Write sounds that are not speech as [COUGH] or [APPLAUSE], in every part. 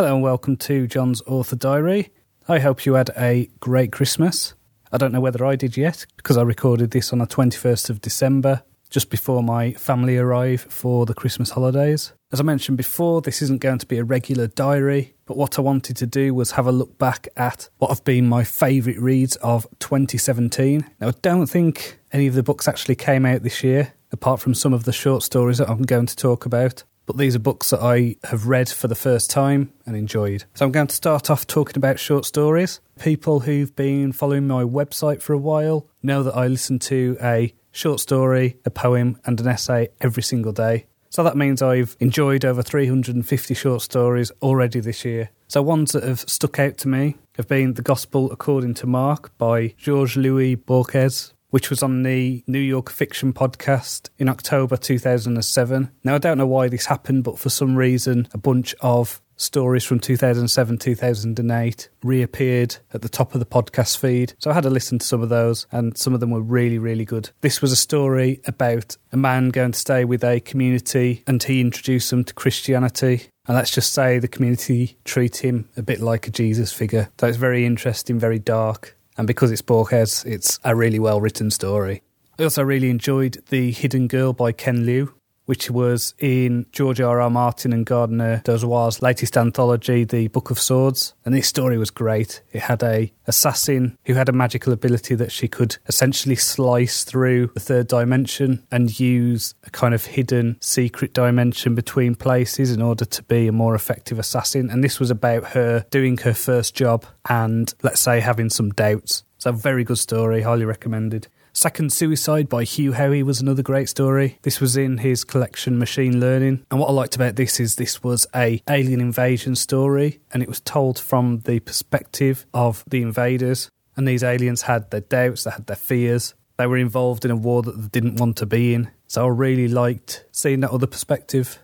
Hello and welcome to John's Author Diary. I hope you had a great Christmas. I don't know whether I did yet because I recorded this on the 21st of December, just before my family arrive for the Christmas holidays. As I mentioned before, this isn't going to be a regular diary, but what I wanted to do was have a look back at what have been my favourite reads of 2017. Now, I don't think any of the books actually came out this year, apart from some of the short stories that I'm going to talk about. But these are books that I have read for the first time and enjoyed. So I'm going to start off talking about short stories. People who've been following my website for a while know that I listen to a short story, a poem, and an essay every single day. So that means I've enjoyed over 350 short stories already this year. So ones that have stuck out to me have been The Gospel According to Mark by Jorge Luis Borges, which was on the New Yorker Fiction podcast in October 2007. Now, I don't know why this happened, but for some reason, a bunch of stories from 2007 2008 reappeared at the top of the podcast feed. So I had to listen to some of those, and some of them were really, really good. This was a story about a man going to stay with a community and he introduced them to Christianity. And let's just say the community treat him a bit like a Jesus figure. So it's very interesting, very dark. And because it's Borges, it's a really well written story. I also really enjoyed The Hidden Girl by Ken Liu which was in George R. R. Martin and Gardner Dozois' latest anthology, The Book of Swords. And this story was great. It had a assassin who had a magical ability that she could essentially slice through the third dimension and use a kind of hidden secret dimension between places in order to be a more effective assassin. And this was about her doing her first job and, let's say, having some doubts. So, very good story, highly recommended. Second Suicide by Hugh Howey was another great story. This was in his collection Machine Learning. And what I liked about this is this was a alien invasion story and it was told from the perspective of the invaders. And these aliens had their doubts, they had their fears. They were involved in a war that they didn't want to be in. So I really liked seeing that other perspective.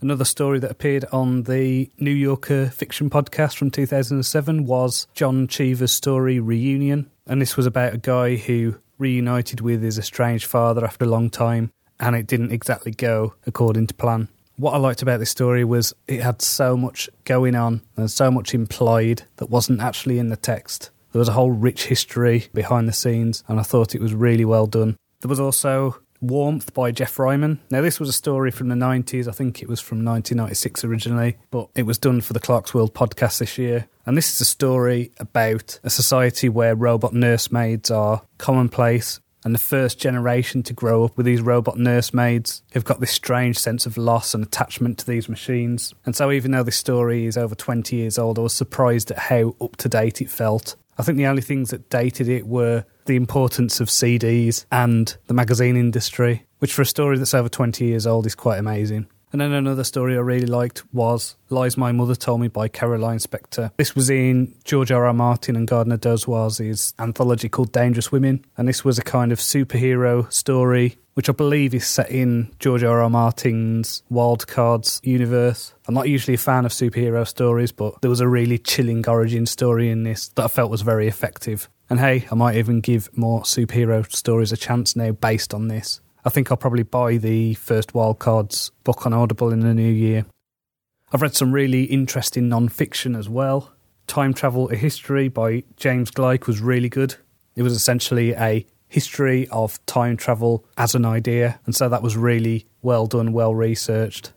Another story that appeared on the New Yorker fiction podcast from 2007 was John Cheever's story Reunion. And this was about a guy who reunited with his estranged father after a long time, and it didn't exactly go according to plan. What I liked about this story was it had so much going on and so much implied that wasn't actually in the text. There was a whole rich history behind the scenes, and I thought it was really well done. There was also Warmth by Jeff Ryman. Now, this was a story from the 90s. I think it was from 1996 originally, but it was done for the Clarkesworld podcast this year. And this is a story about a society where robot nursemaids are commonplace. And the first generation to grow up with these robot nursemaids have got this strange sense of loss and attachment to these machines. And so, even though this story is over 20 years old, I was surprised at how up to date it felt. I think the only things that dated it were the importance of CDs and the magazine industry, which for a story that's over 20 years old is quite amazing. And then another story I really liked was Lies My Mother Told Me by Caroline Spector. This was in George R. R. Martin and Gardner Dozois's anthology called Dangerous Women. And this was a kind of superhero story, which I believe is set in George R. R. Martin's Wild Cards universe. I'm not usually a fan of superhero stories, but there was a really chilling origin story in this that I felt was very effective. And hey, I might even give more superhero stories a chance now based on this. I think I'll probably buy the first Wildcards book on Audible in the new year. I've read some really interesting non fiction as well. Time Travel A History by James Gleick was really good. It was essentially a history of time travel as an idea, and so that was really well done, well researched.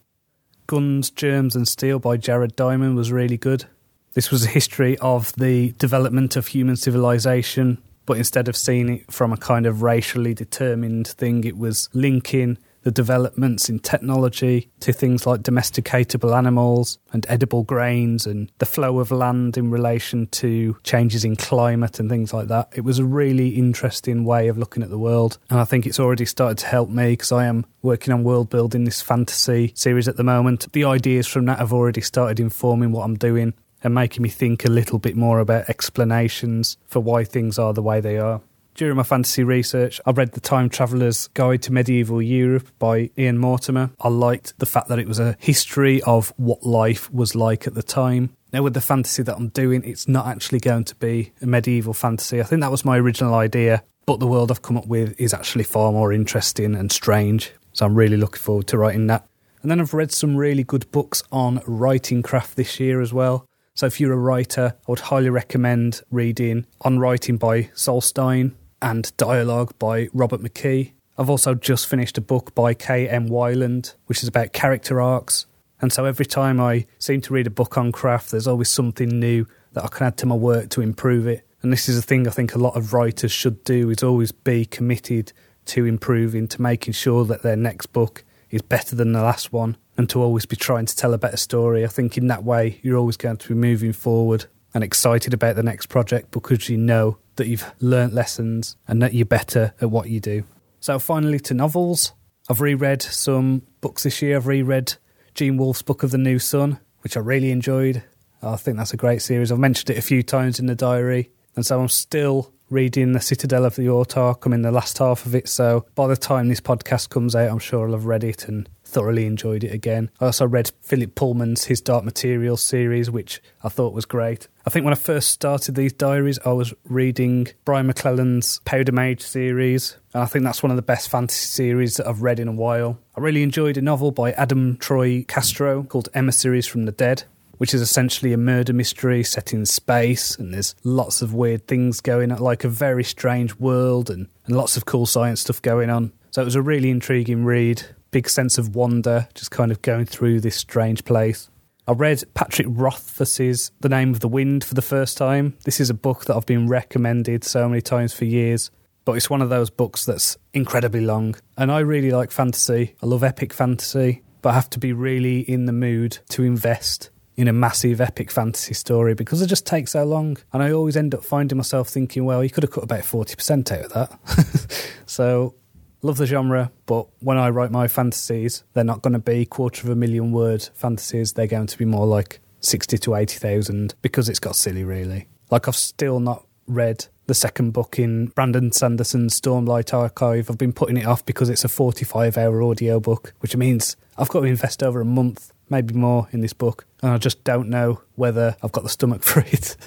Guns, Germs and Steel by Jared Diamond was really good. This was a history of the development of human civilization but instead of seeing it from a kind of racially determined thing, it was linking the developments in technology to things like domesticatable animals and edible grains and the flow of land in relation to changes in climate and things like that. It was a really interesting way of looking at the world. And I think it's already started to help me because I am working on world building this fantasy series at the moment. The ideas from that have already started informing what I'm doing and making me think a little bit more about explanations for why things are the way they are. During my fantasy research, I read The Time Traveller's Guide to Medieval Europe by Ian Mortimer. I liked the fact that it was a history of what life was like at the time. Now, with the fantasy that I'm doing, it's not actually going to be a medieval fantasy. I think that was my original idea, but the world I've come up with is actually far more interesting and strange. So I'm really looking forward to writing that. And then I've read some really good books on writing craft this year as well. So if you're a writer, I would highly recommend reading On Writing by Sol Stein and Dialogue by Robert McKee. I've also just finished a book by K.M. Weiland, which is about character arcs. And so every time I seem to read a book on craft, there's always something new that I can add to my work to improve it. And this is a thing I think a lot of writers should do is always be committed to improving, to making sure that their next book is better than the last one and to always be trying to tell a better story. I think in that way, you're always going to be moving forward and excited about the next project because you know that you've learnt lessons and that you're better at what you do. So, finally, to novels. I've reread some books this year. I've reread Gene Wolfe's Book of the New Sun, which I really enjoyed. I think that's a great series. I've mentioned it a few times in the diary. And so I'm still reading The Citadel of the Autarch. I'm in the last half of it. So by the time this podcast comes out, I'm sure I'll have read it and thoroughly enjoyed it again. I also read Philip Pullman's His Dark Materials series, which I thought was great. I think when I first started these diaries, I was reading Brian McClellan's Powder Mage series, and I think that's one of the best fantasy series that I've read in a while. I really enjoyed a novel by Adam Troy Castro called Emissaries from the Dead. Which is essentially a murder mystery set in space, and there's lots of weird things going on, like a very strange world, and, and lots of cool science stuff going on. So it was a really intriguing read big sense of wonder, just kind of going through this strange place. I read Patrick Rothfuss's The Name of the Wind for the first time. This is a book that I've been recommended so many times for years, but it's one of those books that's incredibly long. And I really like fantasy. I love epic fantasy, but I have to be really in the mood to invest in a massive epic fantasy story because it just takes so long. And I always end up finding myself thinking, well, you could have cut about 40% out of that. [LAUGHS] so love the genre, but when I write my fantasies, they're not going to be quarter of a million word fantasies. They're going to be more like 60 to 80,000 because it's got silly, really. Like, I've still not read the second book in Brandon Sanderson's Stormlight Archive. I've been putting it off because it's a 45 hour audio book, which means I've got to invest over a month, maybe more, in this book. And I just don't know whether I've got the stomach [LAUGHS] for it.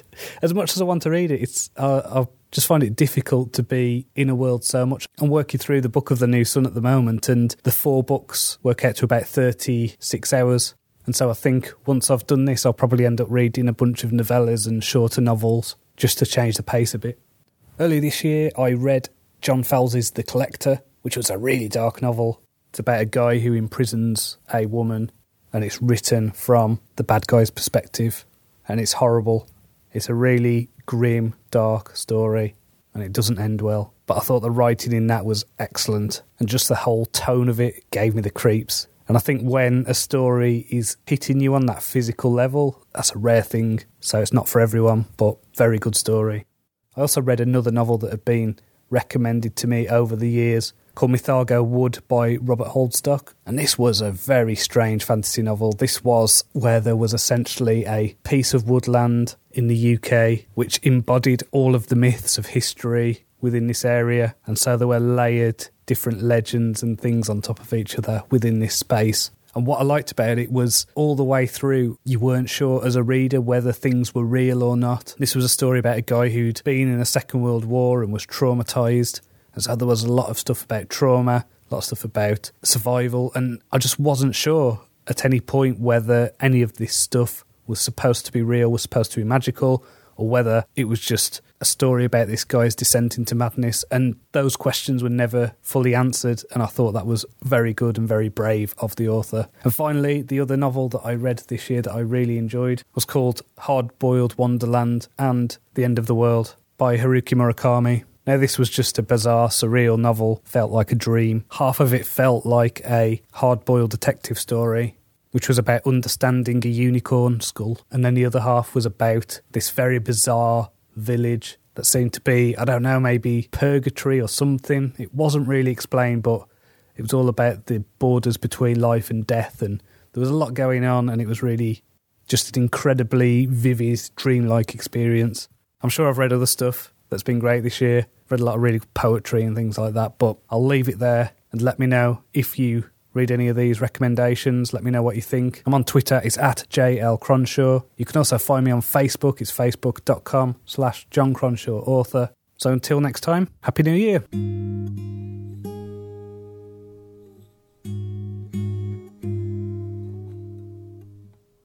as much as I want to read it, it's uh, I've just find it difficult to be in a world so much. I'm working through the Book of the New Sun at the moment, and the four books work out to about 36 hours. And so I think once I've done this, I'll probably end up reading a bunch of novellas and shorter novels just to change the pace a bit. Earlier this year, I read John Fowles's The Collector, which was a really dark novel. It's about a guy who imprisons a woman, and it's written from the bad guy's perspective, and it's horrible. It's a really grim, dark story, and it doesn't end well. But I thought the writing in that was excellent, and just the whole tone of it gave me the creeps. And I think when a story is hitting you on that physical level, that's a rare thing. So it's not for everyone, but very good story. I also read another novel that had been recommended to me over the years called Mythago Wood by Robert Holdstock. And this was a very strange fantasy novel. This was where there was essentially a piece of woodland in the UK, which embodied all of the myths of history within this area. And so there were layered different legends and things on top of each other within this space. And what I liked about it was all the way through, you weren't sure as a reader whether things were real or not. This was a story about a guy who'd been in a Second World War and was traumatized. So there was a lot of stuff about trauma, a lot of stuff about survival. And I just wasn't sure at any point whether any of this stuff was supposed to be real, was supposed to be magical, or whether it was just a story about this guy's descent into madness. And those questions were never fully answered. And I thought that was very good and very brave of the author. And finally, the other novel that I read this year that I really enjoyed was called Hard Boiled Wonderland and The End of the World by Haruki Murakami. Now, this was just a bizarre, surreal novel, felt like a dream. Half of it felt like a hard boiled detective story, which was about understanding a unicorn skull, and then the other half was about this very bizarre village that seemed to be, I don't know, maybe purgatory or something. It wasn't really explained, but it was all about the borders between life and death, and there was a lot going on, and it was really just an incredibly vivid, dreamlike experience. I'm sure I've read other stuff that's been great this year. Read a lot of really poetry and things like that, but I'll leave it there and let me know if you read any of these recommendations. Let me know what you think. I'm on Twitter. It's at JL Cronshaw. You can also find me on Facebook. It's facebook.com slash John Cronshaw author. So until next time, Happy New Year.